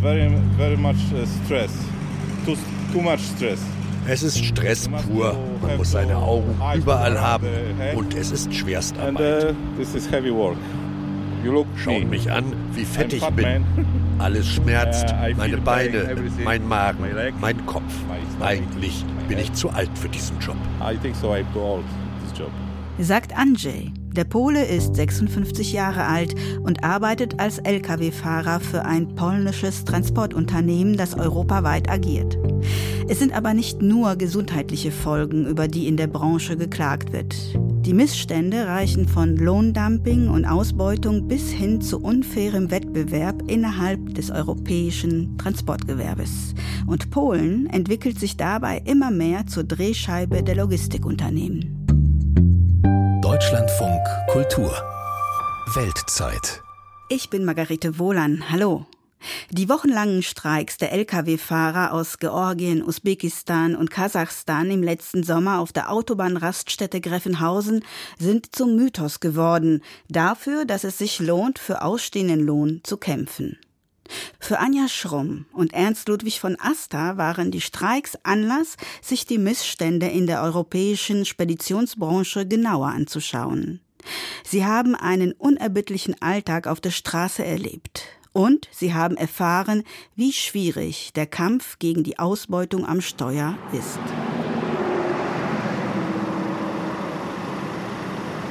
very, very much uh, stress. Too, too much stress. Es ist Stress pur. Man muss seine Augen überall haben und es ist Schwerstarbeit. Uh, Schaut mich an, wie fett ich bin. Alles schmerzt, meine Beine, mein Magen, mein Kopf. Eigentlich bin ich zu alt für diesen Job. Sagt Andrzej. Der Pole ist 56 Jahre alt und arbeitet als Lkw-Fahrer für ein polnisches Transportunternehmen, das europaweit agiert. Es sind aber nicht nur gesundheitliche Folgen, über die in der Branche geklagt wird. Die Missstände reichen von Lohndumping und Ausbeutung bis hin zu unfairem Wettbewerb innerhalb des europäischen Transportgewerbes. Und Polen entwickelt sich dabei immer mehr zur Drehscheibe der Logistikunternehmen. Deutschlandfunk Kultur Weltzeit. Ich bin Margarete Wohlan. Hallo. Die wochenlangen Streiks der Lkw-Fahrer aus Georgien, Usbekistan und Kasachstan im letzten Sommer auf der Autobahnraststätte Greffenhausen sind zum Mythos geworden, dafür, dass es sich lohnt, für ausstehenden Lohn zu kämpfen. Für Anja Schrumm und Ernst Ludwig von Asta waren die Streiks Anlass, sich die Missstände in der europäischen Speditionsbranche genauer anzuschauen. Sie haben einen unerbittlichen Alltag auf der Straße erlebt. Und sie haben erfahren, wie schwierig der Kampf gegen die Ausbeutung am Steuer ist.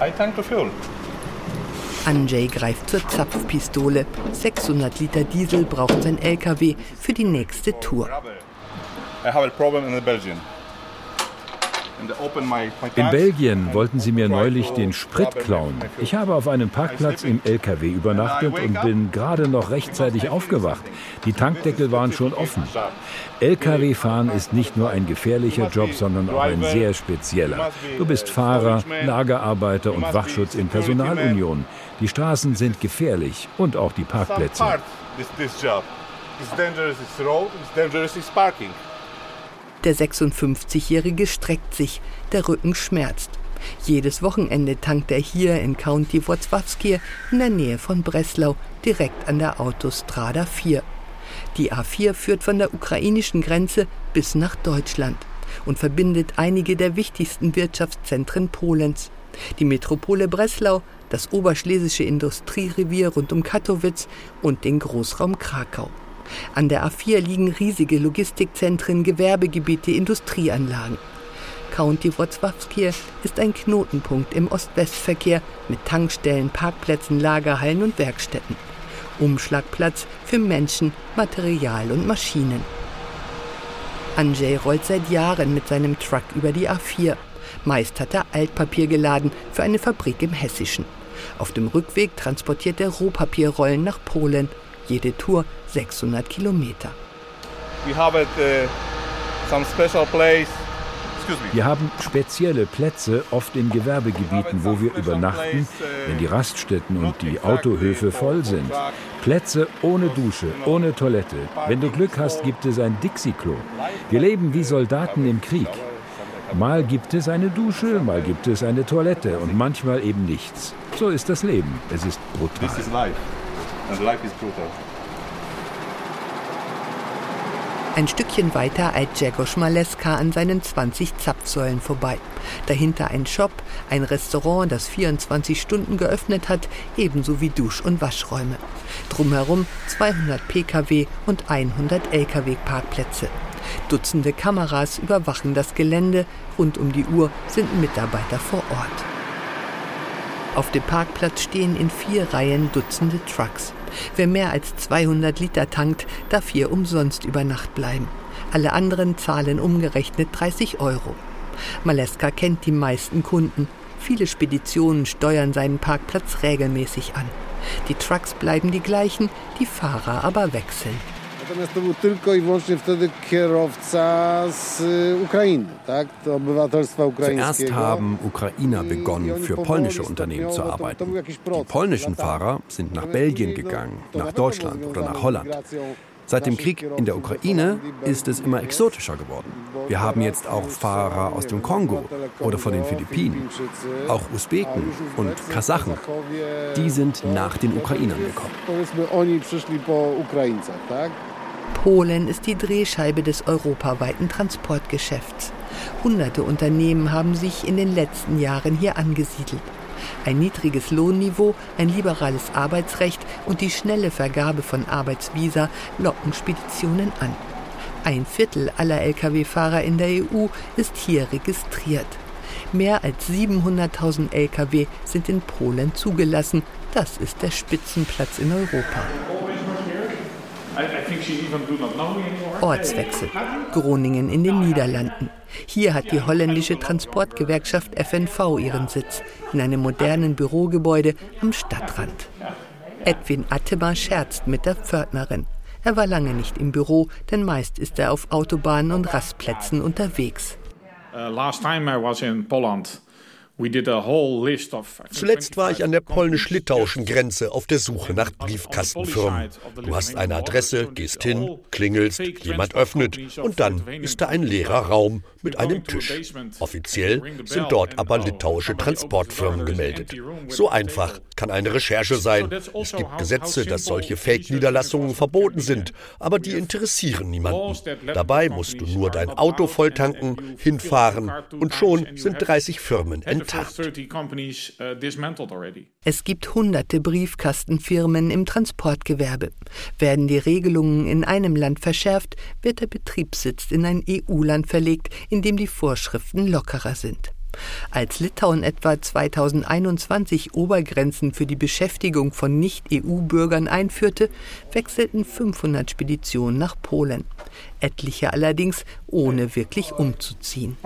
I tank the fuel. Andrzej greift zur Zapfpistole. 600 Liter Diesel braucht sein LKW für die nächste Tour. I have a problem in Belgium. In Belgien wollten sie mir neulich den Sprit klauen. Ich habe auf einem Parkplatz im LKW übernachtet und bin gerade noch rechtzeitig aufgewacht. Die Tankdeckel waren schon offen. LKW-Fahren ist nicht nur ein gefährlicher Job, sondern auch ein sehr spezieller. Du bist Fahrer, Lagerarbeiter und Wachschutz in Personalunion. Die Straßen sind gefährlich und auch die Parkplätze. Der 56-Jährige streckt sich, der Rücken schmerzt. Jedes Wochenende tankt er hier in County Wrocławskie in der Nähe von Breslau, direkt an der Autostrada 4. Die A4 führt von der ukrainischen Grenze bis nach Deutschland und verbindet einige der wichtigsten Wirtschaftszentren Polens. Die Metropole Breslau, das oberschlesische Industrierevier rund um Katowice und den Großraum Krakau. An der A4 liegen riesige Logistikzentren, Gewerbegebiete, Industrieanlagen. County Wrocławskie ist ein Knotenpunkt im Ost-West-Verkehr mit Tankstellen, Parkplätzen, Lagerhallen und Werkstätten. Umschlagplatz für Menschen, Material und Maschinen. Andrzej rollt seit Jahren mit seinem Truck über die A4. Meist hat er Altpapier geladen für eine Fabrik im Hessischen. Auf dem Rückweg transportiert er Rohpapierrollen nach Polen. Jede Tour 600 Kilometer. We have it, uh, wir haben spezielle Plätze, oft in Gewerbegebieten, wo wir übernachten, wenn die Raststätten und die Autohöfe voll sind. Plätze ohne Dusche, ohne Toilette. Wenn du Glück hast, gibt es ein Dixie-Klo. Wir leben wie Soldaten im Krieg. Mal gibt es eine Dusche, mal gibt es eine Toilette und manchmal eben nichts. So ist das Leben. Es ist brutal. And life is brutal. Ein Stückchen weiter eilt Jegos Maleska an seinen 20 Zapfsäulen vorbei. Dahinter ein Shop, ein Restaurant, das 24 Stunden geöffnet hat, ebenso wie Dusch- und Waschräume. Drumherum 200 Pkw und 100 Lkw-Parkplätze. Dutzende Kameras überwachen das Gelände, rund um die Uhr sind Mitarbeiter vor Ort. Auf dem Parkplatz stehen in vier Reihen Dutzende Trucks. Wer mehr als 200 Liter tankt, darf hier umsonst über Nacht bleiben. Alle anderen zahlen umgerechnet 30 Euro. Maleska kennt die meisten Kunden. Viele Speditionen steuern seinen Parkplatz regelmäßig an. Die Trucks bleiben die gleichen, die Fahrer aber wechseln. Natomiast to był tylko i wyłącznie wtedy kierowca z Ukrainy, tak? To obywatelstwa ukraińskiego. Zuerst haben Ukrainer begonnen, für polnische Unternehmen zu arbeiten. Die polnischen Fahrer sind nach Belgien gegangen, nach Deutschland oder nach Holland. Seit dem Krieg in der Ukraine ist es immer exotischer geworden. Wir haben jetzt auch Fahrer aus dem Kongo oder von den Philippinen, auch Usbeken und Kasachen. Die sind nach den Ukrainern gekommen. Polen ist die Drehscheibe des europaweiten Transportgeschäfts. Hunderte Unternehmen haben sich in den letzten Jahren hier angesiedelt. Ein niedriges Lohnniveau, ein liberales Arbeitsrecht und die schnelle Vergabe von Arbeitsvisa locken Speditionen an. Ein Viertel aller Lkw-Fahrer in der EU ist hier registriert. Mehr als 700.000 Lkw sind in Polen zugelassen. Das ist der Spitzenplatz in Europa. Ortswechsel. Groningen in den Niederlanden. Hier hat die holländische Transportgewerkschaft FNV ihren Sitz, in einem modernen Bürogebäude am Stadtrand. Edwin Attema scherzt mit der Pförtnerin. Er war lange nicht im Büro, denn meist ist er auf Autobahnen und Rastplätzen unterwegs. Uh, last time I was in Poland, Zuletzt war ich an der polnisch-litauischen Grenze auf der Suche nach Briefkastenfirmen. Du hast eine Adresse, gehst hin, klingelst, jemand öffnet und dann ist da ein leerer Raum mit einem Tisch. Offiziell sind dort aber litauische Transportfirmen gemeldet. So einfach kann eine Recherche sein. Es gibt Gesetze, dass solche Fake-Niederlassungen verboten sind, aber die interessieren niemanden. Dabei musst du nur dein Auto volltanken, hinfahren und schon sind 30 Firmen entdeckt. Tag. Uh, es gibt hunderte Briefkastenfirmen im Transportgewerbe. Werden die Regelungen in einem Land verschärft, wird der Betriebssitz in ein EU-Land verlegt, in dem die Vorschriften lockerer sind. Als Litauen etwa 2021 Obergrenzen für die Beschäftigung von Nicht-EU-Bürgern einführte, wechselten 500 Speditionen nach Polen. Etliche allerdings ohne wirklich umzuziehen.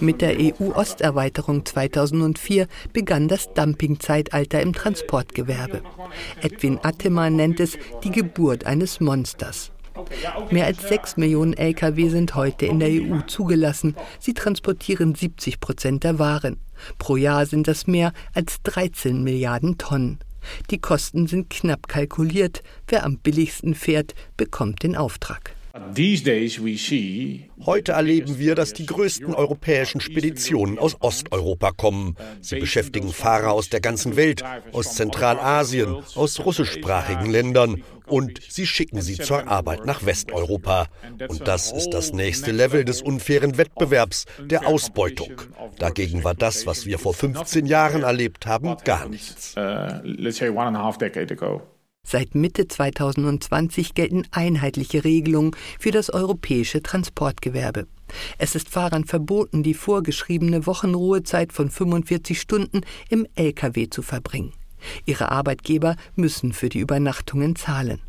Mit der EU-Osterweiterung 2004 begann das Dumpingzeitalter im Transportgewerbe. Edwin Attemann nennt es die Geburt eines Monsters. Mehr als sechs Millionen Lkw sind heute in der EU zugelassen. Sie transportieren 70 Prozent der Waren. Pro Jahr sind das mehr als 13 Milliarden Tonnen. Die Kosten sind knapp kalkuliert. Wer am billigsten fährt, bekommt den Auftrag. Heute erleben wir, dass die größten europäischen Speditionen aus Osteuropa kommen. Sie beschäftigen Fahrer aus der ganzen Welt, aus Zentralasien, aus russischsprachigen Ländern und sie schicken sie zur Arbeit nach Westeuropa. Und das ist das nächste Level des unfairen Wettbewerbs, der Ausbeutung. Dagegen war das, was wir vor 15 Jahren erlebt haben, gar nichts. Seit Mitte 2020 gelten einheitliche Regelungen für das europäische Transportgewerbe. Es ist Fahrern verboten, die vorgeschriebene Wochenruhezeit von 45 Stunden im Lkw zu verbringen. Ihre Arbeitgeber müssen für die Übernachtungen zahlen.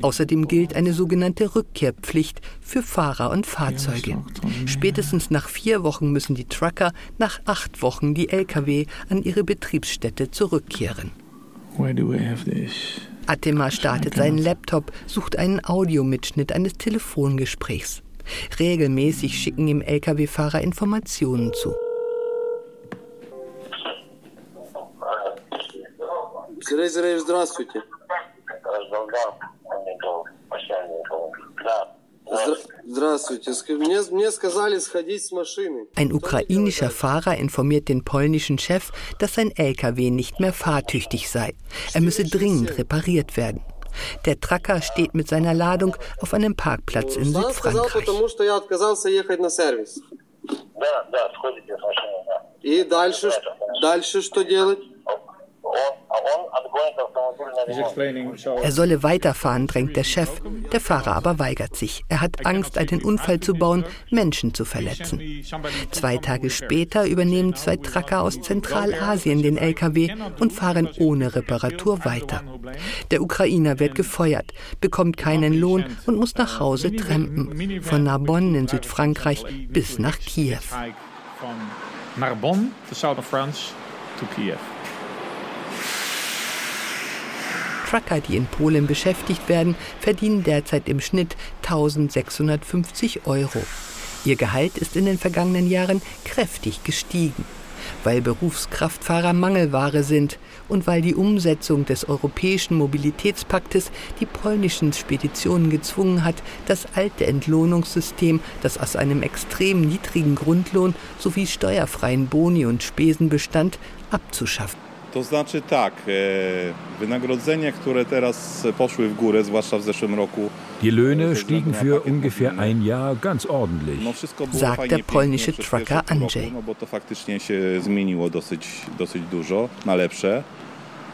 Außerdem gilt eine sogenannte Rückkehrpflicht für Fahrer und Fahrzeuge. Spätestens nach vier Wochen müssen die Trucker, nach acht Wochen die Lkw an ihre Betriebsstätte zurückkehren. Where do we have this? Atema startet seinen Laptop, sucht einen Audiomitschnitt eines Telefongesprächs. Regelmäßig schicken ihm Lkw-Fahrer Informationen zu. Здравствуйте. Ein ukrainischer Fahrer informiert den polnischen Chef, dass sein LKW nicht mehr fahrtüchtig sei. Er müsse dringend repariert werden. Der Tracker steht mit seiner Ladung auf einem Parkplatz in Südfrankreich. И дальше, дальше что делать? Er solle weiterfahren, drängt der Chef. Der Fahrer aber weigert sich. Er hat Angst, einen Unfall zu bauen, Menschen zu verletzen. Zwei Tage später übernehmen zwei Trucker aus Zentralasien den LKW und fahren ohne Reparatur weiter. Der Ukrainer wird gefeuert, bekommt keinen Lohn und muss nach Hause trampen. Von Narbonne in Südfrankreich bis nach Kiew. Narbonne, the south of France, to Kiew. Trucker, die in Polen beschäftigt werden, verdienen derzeit im Schnitt 1650 Euro. Ihr Gehalt ist in den vergangenen Jahren kräftig gestiegen. Weil Berufskraftfahrer Mangelware sind und weil die Umsetzung des europäischen Mobilitätspaktes die polnischen Speditionen gezwungen hat, das alte Entlohnungssystem, das aus einem extrem niedrigen Grundlohn sowie steuerfreien Boni und Spesen bestand, abzuschaffen. To znaczy tak, e, wynagrodzenia, które teraz poszły w górę, zwłaszcza w zeszłym roku. Die Löhne stiegen für ungefähr ein Jahr ganz ordentlich. No wszystko było Sagt der polnische Trucker Andrzej. No bo to faktycznie się zmieniło dosyć, dosyć dużo na lepsze.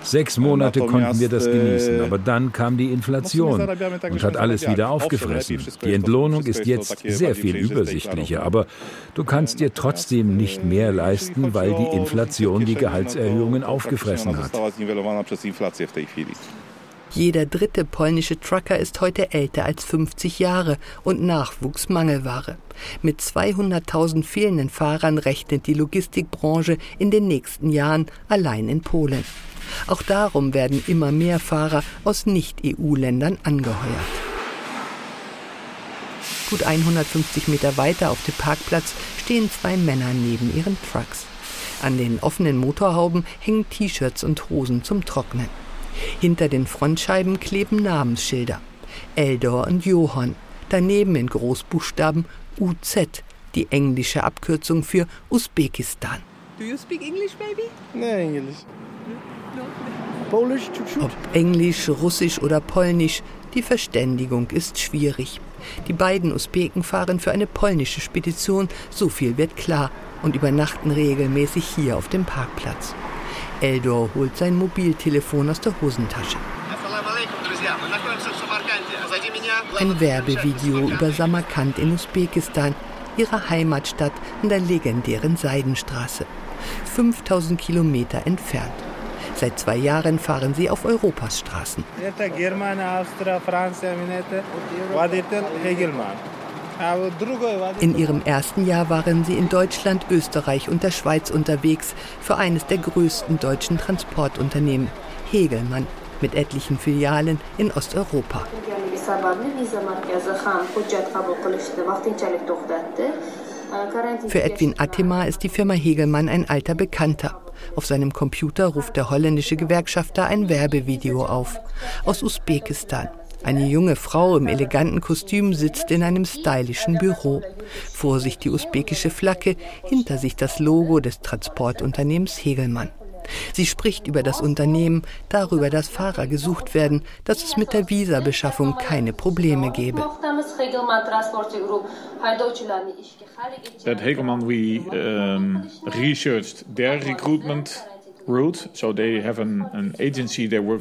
Sechs Monate konnten wir das äh, genießen, aber dann kam die Inflation und hat alles wieder aufgefressen. Die Entlohnung ist jetzt sehr viel übersichtlicher, aber du kannst dir trotzdem nicht mehr leisten, weil die Inflation die Gehaltserhöhungen aufgefressen hat. Jeder dritte polnische Trucker ist heute älter als 50 Jahre und Nachwuchs Mangelware. Mit 200.000 fehlenden Fahrern rechnet die Logistikbranche in den nächsten Jahren allein in Polen. Auch darum werden immer mehr Fahrer aus Nicht-EU-Ländern angeheuert. Gut 150 Meter weiter auf dem Parkplatz stehen zwei Männer neben ihren Trucks. An den offenen Motorhauben hängen T-Shirts und Hosen zum Trocknen. Hinter den Frontscheiben kleben Namensschilder. Eldor und Johann. Daneben in Großbuchstaben UZ, die englische Abkürzung für Usbekistan. Do you speak English, baby? No, English. Polish, chut Ob Englisch, Russisch oder Polnisch, die Verständigung ist schwierig. Die beiden Usbeken fahren für eine polnische Spedition, so viel wird klar, und übernachten regelmäßig hier auf dem Parkplatz. Eldor holt sein Mobiltelefon aus der Hosentasche. Ein Werbevideo über Samarkand in Usbekistan, ihrer Heimatstadt an der legendären Seidenstraße. 5000 Kilometer entfernt. Seit zwei Jahren fahren sie auf Europas Straßen. In ihrem ersten Jahr waren sie in Deutschland, Österreich und der Schweiz unterwegs für eines der größten deutschen Transportunternehmen, Hegelmann, mit etlichen Filialen in Osteuropa. Für Edwin Atima ist die Firma Hegelmann ein alter Bekannter. Auf seinem Computer ruft der holländische Gewerkschafter ein Werbevideo auf aus Usbekistan. Eine junge Frau im eleganten Kostüm sitzt in einem stylischen Büro. Vor sich die usbekische Flagge, hinter sich das Logo des Transportunternehmens Hegelmann. Sie spricht über das Unternehmen, darüber, dass Fahrer gesucht werden, dass es mit der Visabeschaffung keine Probleme gebe. At Hegelman, we um, researched their recruitment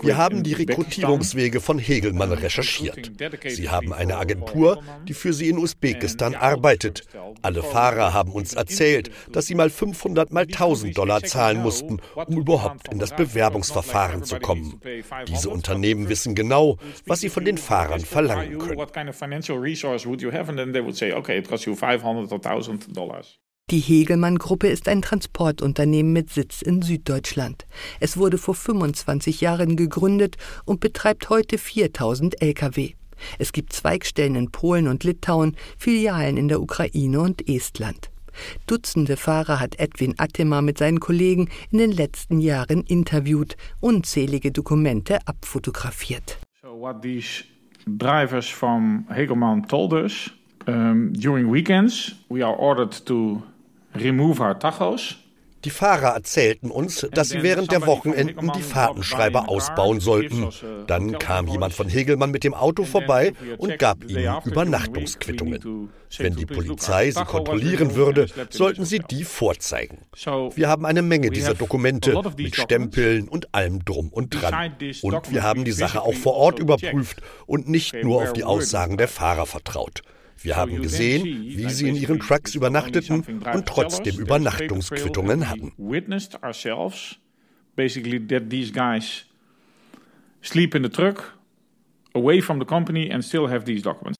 Wir haben die. Rekrutierungswege von Hegelmann recherchiert. Sie haben eine Agentur, die für sie in Usbekistan arbeitet. Alle Fahrer haben uns erzählt, dass sie mal 500 mal 1000 Dollar zahlen mussten, um überhaupt in das Bewerbungsverfahren zu kommen. Diese Unternehmen wissen genau, was sie von den Fahrern verlangen können. What kind of financial resource would you have? And then they would say, okay, it costs you 500 or 1000 dollars. Die Hegelmann-Gruppe ist ein Transportunternehmen mit Sitz in Süddeutschland. Es wurde vor 25 Jahren gegründet und betreibt heute 4000 Lkw. Es gibt Zweigstellen in Polen und Litauen, Filialen in der Ukraine und Estland. Dutzende Fahrer hat Edwin Attema mit seinen Kollegen in den letzten Jahren interviewt, unzählige Dokumente abfotografiert. So what these drivers from Hegelman told us, um, during weekends we are ordered to remove our tachos. Die Fahrer erzählten uns, dass sie während der Wochenenden die Fahrtenschreiber ausbauen sollten. Dann kam jemand von Hegelmann mit dem Auto vorbei und gab ihnen Übernachtungsquittungen. Wenn die Polizei sie kontrollieren würde, sollten sie die vorzeigen. Wir haben eine Menge dieser Dokumente mit Stempeln und allem drum und dran. Und wir haben die Sache auch vor Ort überprüft und nicht nur auf die Aussagen der Fahrer vertraut. Wir haben gesehen, wie sie in ihren Trucks übernachteten und trotzdem Übernachtungsquittungen hatten. Basically that these guys sleep in the truck.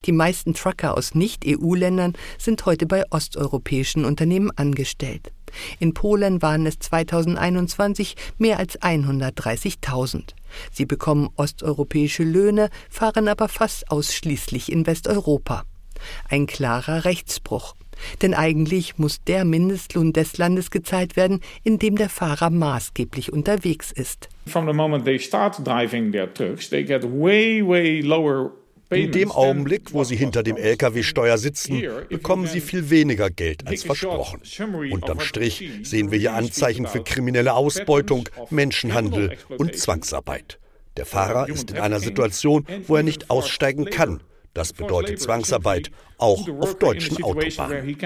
Die meisten Trucker aus Nicht-EU-Ländern sind heute bei osteuropäischen Unternehmen angestellt. In Polen waren es 2021 mehr als 130.000. Sie bekommen osteuropäische Löhne, fahren aber fast ausschließlich in Westeuropa. Ein klarer Rechtsbruch. Denn eigentlich muss der Mindestlohn des Landes gezahlt werden, in dem der Fahrer maßgeblich unterwegs ist. From the moment they start driving their trucks, they get way, way lower In dem Augenblick, wo sie hinter dem Lkw-Steuer sitzen, bekommen sie viel weniger Geld als versprochen. Unterm Strich sehen wir hier Anzeichen für kriminelle Ausbeutung, Menschenhandel und Zwangsarbeit. Der Fahrer ist in einer Situation, wo er nicht aussteigen kann. Das bedeutet Zwangsarbeit, auch auf deutschen Autobahnen.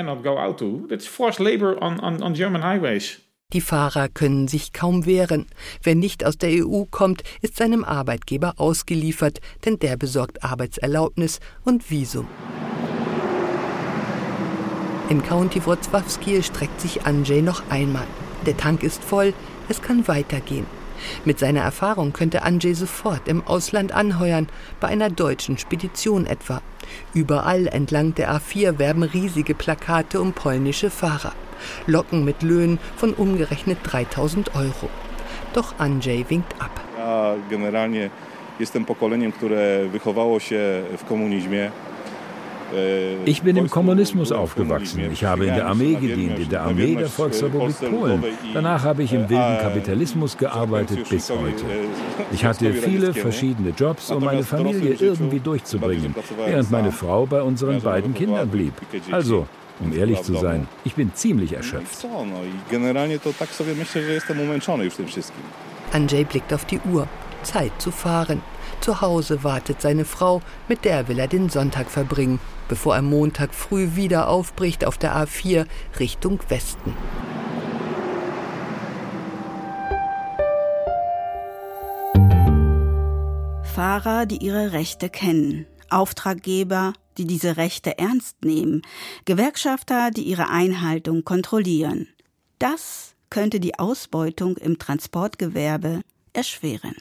Die Fahrer können sich kaum wehren. Wer nicht aus der EU kommt, ist seinem Arbeitgeber ausgeliefert, denn der besorgt Arbeitserlaubnis und Visum. In County Wrocławskie streckt sich Andrzej noch einmal. Der Tank ist voll, es kann weitergehen. Mit seiner Erfahrung könnte Andrzej sofort im Ausland anheuern, bei einer deutschen Spedition etwa. Überall entlang der A4 werben riesige Plakate um polnische Fahrer. Locken mit Löhnen von umgerechnet 3000 Euro. Doch Andrzej winkt ab. Ja generalnie jestem pokoleniem, które wychowało się w komunizmie. Ich bin im Kommunismus aufgewachsen. Ich habe in der Armee gedient, in der Armee der Volksrepublik Polen. Danach habe ich im wilden Kapitalismus gearbeitet bis heute. Ich hatte viele verschiedene Jobs, um meine Familie irgendwie durchzubringen, während meine Frau bei unseren beiden Kindern blieb. Also, um ehrlich zu sein, ich bin ziemlich erschöpft. Andrzej blickt auf die Uhr. Zeit zu fahren. Zu Hause wartet seine Frau, mit der will er den Sonntag verbringen, bevor er Montag früh wieder aufbricht auf der A4 Richtung Westen. Fahrer, die ihre Rechte kennen, Auftraggeber, die diese Rechte ernst nehmen, Gewerkschafter, die ihre Einhaltung kontrollieren. Das könnte die Ausbeutung im Transportgewerbe erschweren.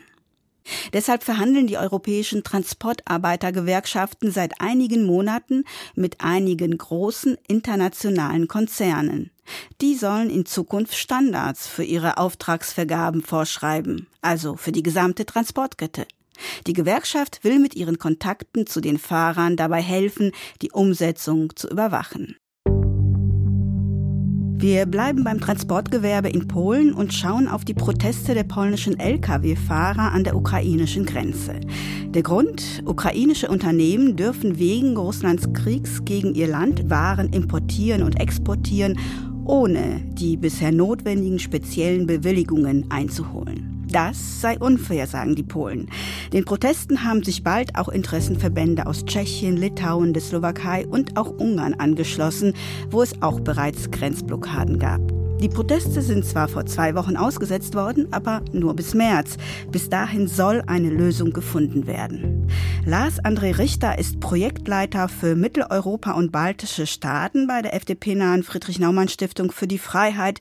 Deshalb verhandeln die europäischen Transportarbeitergewerkschaften seit einigen Monaten mit einigen großen internationalen Konzernen. Die sollen in Zukunft Standards für ihre Auftragsvergaben vorschreiben, also für die gesamte Transportkette. Die Gewerkschaft will mit ihren Kontakten zu den Fahrern dabei helfen, die Umsetzung zu überwachen. Wir bleiben beim Transportgewerbe in Polen und schauen auf die Proteste der polnischen Lkw-Fahrer an der ukrainischen Grenze. Der Grund, ukrainische Unternehmen dürfen wegen Russlands Kriegs gegen ihr Land Waren importieren und exportieren, ohne die bisher notwendigen speziellen Bewilligungen einzuholen. Das sei unfair, sagen die Polen. Den Protesten haben sich bald auch Interessenverbände aus Tschechien, Litauen, der Slowakei und auch Ungarn angeschlossen, wo es auch bereits Grenzblockaden gab. Die Proteste sind zwar vor zwei Wochen ausgesetzt worden, aber nur bis März. Bis dahin soll eine Lösung gefunden werden. Lars André Richter ist Projektleiter für Mitteleuropa und baltische Staaten bei der FDP-nahen Friedrich-Naumann-Stiftung für die Freiheit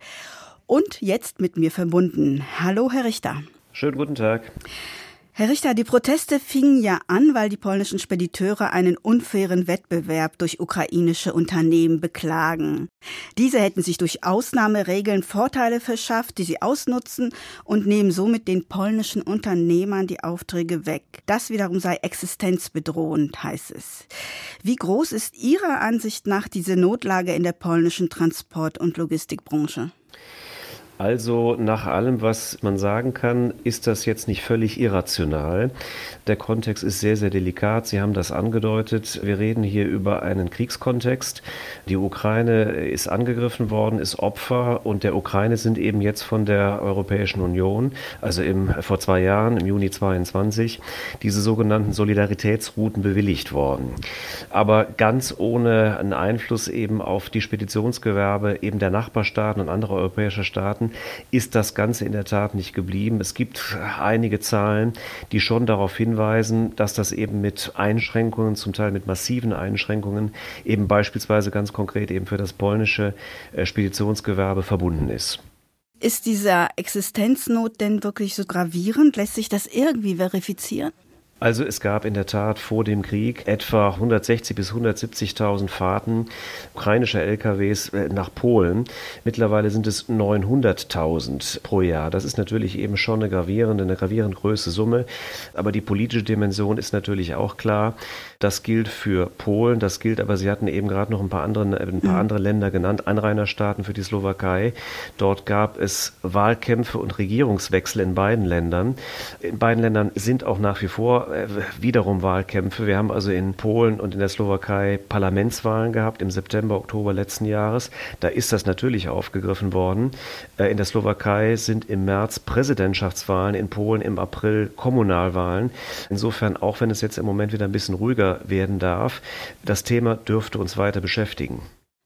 und jetzt mit mir verbunden. Hallo, Herr Richter. Schönen guten Tag. Herr Richter, die Proteste fingen ja an, weil die polnischen Spediteure einen unfairen Wettbewerb durch ukrainische Unternehmen beklagen. Diese hätten sich durch Ausnahmeregeln Vorteile verschafft, die sie ausnutzen und nehmen somit den polnischen Unternehmern die Aufträge weg. Das wiederum sei existenzbedrohend, heißt es. Wie groß ist Ihrer Ansicht nach diese Notlage in der polnischen Transport- und Logistikbranche? Also nach allem, was man sagen kann, ist das jetzt nicht völlig irrational. Der Kontext ist sehr, sehr delikat. Sie haben das angedeutet. Wir reden hier über einen Kriegskontext. Die Ukraine ist angegriffen worden, ist Opfer und der Ukraine sind eben jetzt von der Europäischen Union, also im, vor zwei Jahren, im Juni 22, diese sogenannten Solidaritätsrouten bewilligt worden. Aber ganz ohne einen Einfluss eben auf die Speditionsgewerbe eben der Nachbarstaaten und anderer europäischer Staaten ist das Ganze in der Tat nicht geblieben. Es gibt einige Zahlen, die schon darauf hinweisen, dass das eben mit Einschränkungen, zum Teil mit massiven Einschränkungen, eben beispielsweise ganz konkret eben für das polnische äh, Speditionsgewerbe verbunden ist. Ist dieser Existenznot denn wirklich so gravierend? Lässt sich das irgendwie verifizieren? Also es gab in der Tat vor dem Krieg etwa 160 bis 170.000 Fahrten ukrainischer LKWs äh, nach Polen. Mittlerweile sind es 900.000 pro Jahr. Das ist natürlich eben schon eine gravierende, eine gravierend größere Summe. Aber die politische Dimension ist natürlich auch klar. Das gilt für Polen, das gilt aber, Sie hatten eben gerade noch ein paar, andere, ein paar mhm. andere Länder genannt, Anrainerstaaten für die Slowakei. Dort gab es Wahlkämpfe und Regierungswechsel in beiden Ländern. In beiden Ländern sind auch nach wie vor äh, wiederum Wahlkämpfe. Wir haben also in Polen und in der Slowakei Parlamentswahlen gehabt im September, Oktober letzten Jahres. Da ist das natürlich aufgegriffen worden. Äh, in der Slowakei sind im März Präsidentschaftswahlen, in Polen im April Kommunalwahlen. Insofern, auch wenn es jetzt im Moment wieder ein bisschen ruhiger werden darf, das Thema dürfte uns weiter beschäftigen.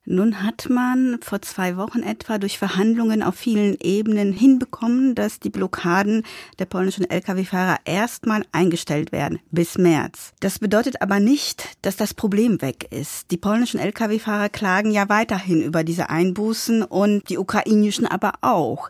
Nun hat man vor zwei Wochen etwa durch Verhandlungen auf vielen Ebenen hinbekommen, dass die Blockaden der polnischen Lkw-Fahrer erstmal eingestellt werden bis März. Das bedeutet aber nicht, dass das Problem weg ist. Die polnischen Lkw-Fahrer klagen ja weiterhin über diese Einbußen und die ukrainischen aber auch.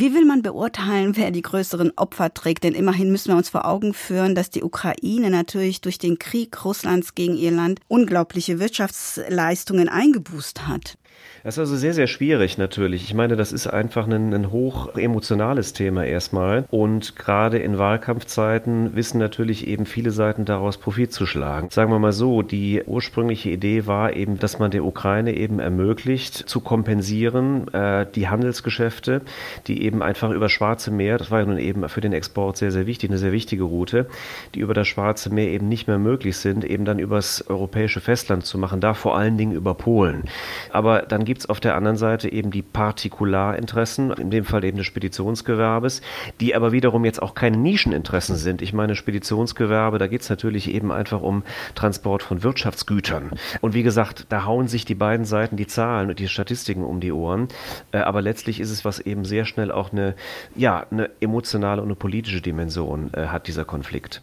Wie will man beurteilen, wer die größeren Opfer trägt? Denn immerhin müssen wir uns vor Augen führen, dass die Ukraine natürlich durch den Krieg Russlands gegen ihr Land unglaubliche Wirtschaftsleistungen eingebußt hat. Das ist also sehr, sehr schwierig natürlich. Ich meine, das ist einfach ein, ein hoch emotionales Thema erstmal. Und gerade in Wahlkampfzeiten wissen natürlich eben viele Seiten daraus Profit zu schlagen. Sagen wir mal so, die ursprüngliche Idee war eben, dass man der Ukraine eben ermöglicht, zu kompensieren, äh, die Handelsgeschäfte, die eben einfach über Schwarze Meer, das war ja nun eben für den Export sehr, sehr wichtig, eine sehr wichtige Route, die über das Schwarze Meer eben nicht mehr möglich sind, eben dann übers europäische Festland zu machen, da vor allen Dingen über Polen. Aber dann gibt es auf der anderen Seite eben die Partikularinteressen, in dem Fall eben des Speditionsgewerbes, die aber wiederum jetzt auch keine Nischeninteressen sind. Ich meine, Speditionsgewerbe, da geht es natürlich eben einfach um Transport von Wirtschaftsgütern. Und wie gesagt, da hauen sich die beiden Seiten die Zahlen und die Statistiken um die Ohren. Äh, aber letztlich ist es, was eben sehr schnell auch eine, ja, eine emotionale und eine politische Dimension äh, hat, dieser Konflikt.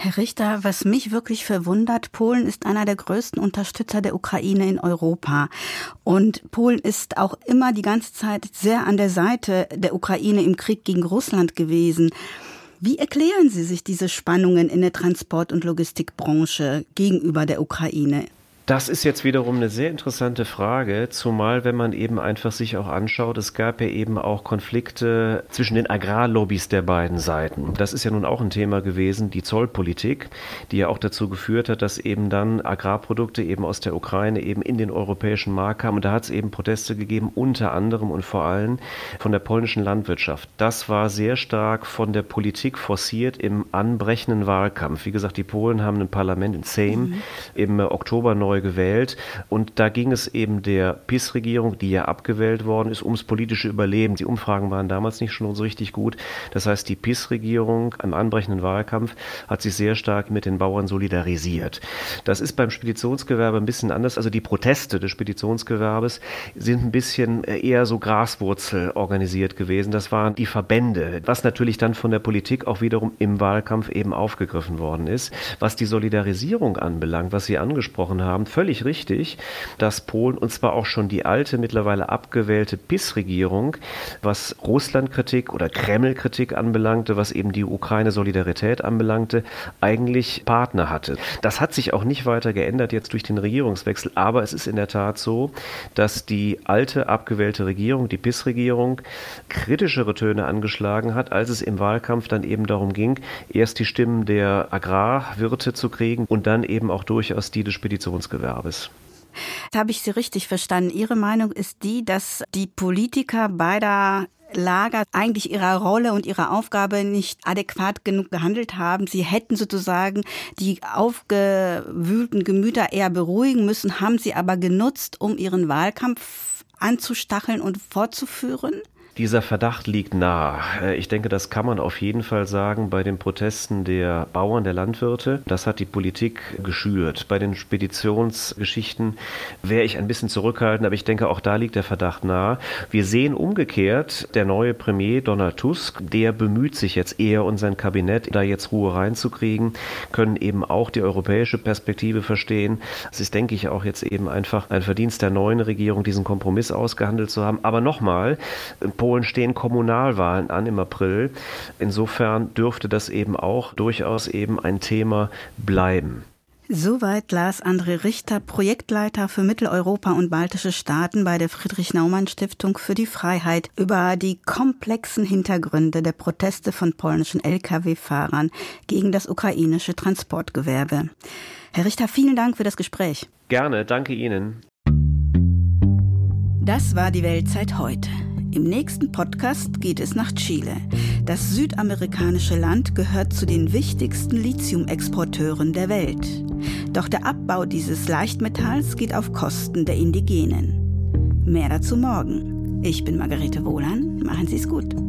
Herr Richter, was mich wirklich verwundert, Polen ist einer der größten Unterstützer der Ukraine in Europa. Und Polen ist auch immer die ganze Zeit sehr an der Seite der Ukraine im Krieg gegen Russland gewesen. Wie erklären Sie sich diese Spannungen in der Transport- und Logistikbranche gegenüber der Ukraine? Das ist jetzt wiederum eine sehr interessante Frage, zumal wenn man eben einfach sich auch anschaut, es gab ja eben auch Konflikte zwischen den Agrarlobbys der beiden Seiten. Das ist ja nun auch ein Thema gewesen, die Zollpolitik, die ja auch dazu geführt hat, dass eben dann Agrarprodukte eben aus der Ukraine eben in den europäischen Markt kamen. Und da hat es eben Proteste gegeben, unter anderem und vor allem von der polnischen Landwirtschaft. Das war sehr stark von der Politik forciert im anbrechenden Wahlkampf. Wie gesagt, die Polen haben ein Parlament in Sejm mhm. im Oktober neu neu gewählt. Und da ging es eben der PIS-Regierung, die ja abgewählt worden ist, ums politische Überleben. Die Umfragen waren damals nicht schon so richtig gut. Das heißt, die PIS-Regierung am anbrechenden Wahlkampf hat sich sehr stark mit den Bauern solidarisiert. Das ist beim Speditionsgewerbe ein bisschen anders. Also die Proteste des Speditionsgewerbes sind ein bisschen eher so Graswurzel organisiert gewesen. Das waren die Verbände, was natürlich dann von der Politik auch wiederum im Wahlkampf eben aufgegriffen worden ist. Was die Solidarisierung anbelangt, was Sie angesprochen haben, völlig richtig, dass Polen, und zwar auch schon die alte, mittlerweile abgewählte PIS-Regierung, was Russlandkritik oder Kreml-Kritik anbelangte, was eben die Ukraine-Solidarität anbelangte, eigentlich Partner hatte. Das hat sich auch nicht weiter geändert jetzt durch den Regierungswechsel, aber es ist in der Tat so, dass die alte abgewählte Regierung, die PIS-Regierung, kritischere Töne angeschlagen hat, als es im Wahlkampf dann eben darum ging, erst die Stimmen der Agrarwirte zu kriegen und dann eben auch durchaus die des Speditionsgewerbes. Gewerbes. Habe ich Sie richtig verstanden? Ihre Meinung ist die, dass die Politiker beider Lager eigentlich ihrer Rolle und ihrer Aufgabe nicht adäquat genug gehandelt haben. Sie hätten sozusagen die aufgewühlten Gemüter eher beruhigen müssen, haben sie aber genutzt, um ihren Wahlkampf anzustacheln und fortzuführen? Dieser Verdacht liegt nahe. Äh, ich denke, das kann man auf jeden Fall sagen bei den Protesten der Bauern, der Landwirte. Das hat die Politik geschürt. Bei den Speditionsgeschichten wäre ich ein bisschen zurückhaltend, aber ich denke, auch da liegt der Verdacht nahe. Wir sehen umgekehrt, der neue Premier Donald Tusk, der bemüht sich jetzt eher und sein Kabinett, da jetzt Ruhe reinzukriegen, können eben auch die europäische Perspektive verstehen. Es ist, denke ich, auch jetzt eben einfach ein Verdienst der neuen Regierung, diesen Kompromiss ausgehandelt zu haben. Aber nochmal, Polen stehen Kommunalwahlen an im April. Insofern dürfte das eben auch durchaus eben ein Thema bleiben. Soweit Lars André Richter, Projektleiter für Mitteleuropa und baltische Staaten bei der Friedrich Naumann Stiftung für die Freiheit über die komplexen Hintergründe der Proteste von polnischen Lkw-Fahrern gegen das ukrainische Transportgewerbe. Herr Richter, vielen Dank für das Gespräch. Gerne, danke Ihnen. Das war die Weltzeit heute. Im nächsten Podcast geht es nach Chile. Das südamerikanische Land gehört zu den wichtigsten Lithiumexporteuren der Welt. Doch der Abbau dieses Leichtmetalls geht auf Kosten der Indigenen. Mehr dazu morgen. Ich bin Margarete Wohlan. Machen Sie es gut.